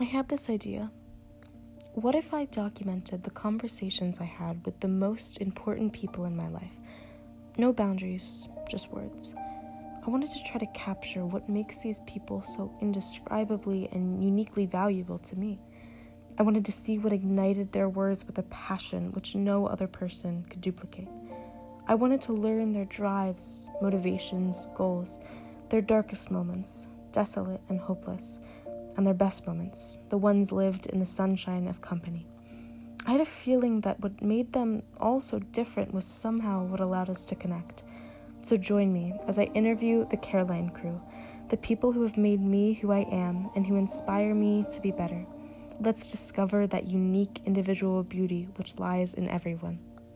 I had this idea. What if I documented the conversations I had with the most important people in my life? No boundaries, just words. I wanted to try to capture what makes these people so indescribably and uniquely valuable to me. I wanted to see what ignited their words with a passion which no other person could duplicate. I wanted to learn their drives, motivations, goals, their darkest moments, desolate and hopeless, and their best moments, the ones lived in the sunshine of company. I had a feeling that what made them all so different was somehow what allowed us to connect. So join me as I interview the Caroline crew, the people who have made me who I am and who inspire me to be better. Let's discover that unique individual beauty which lies in everyone.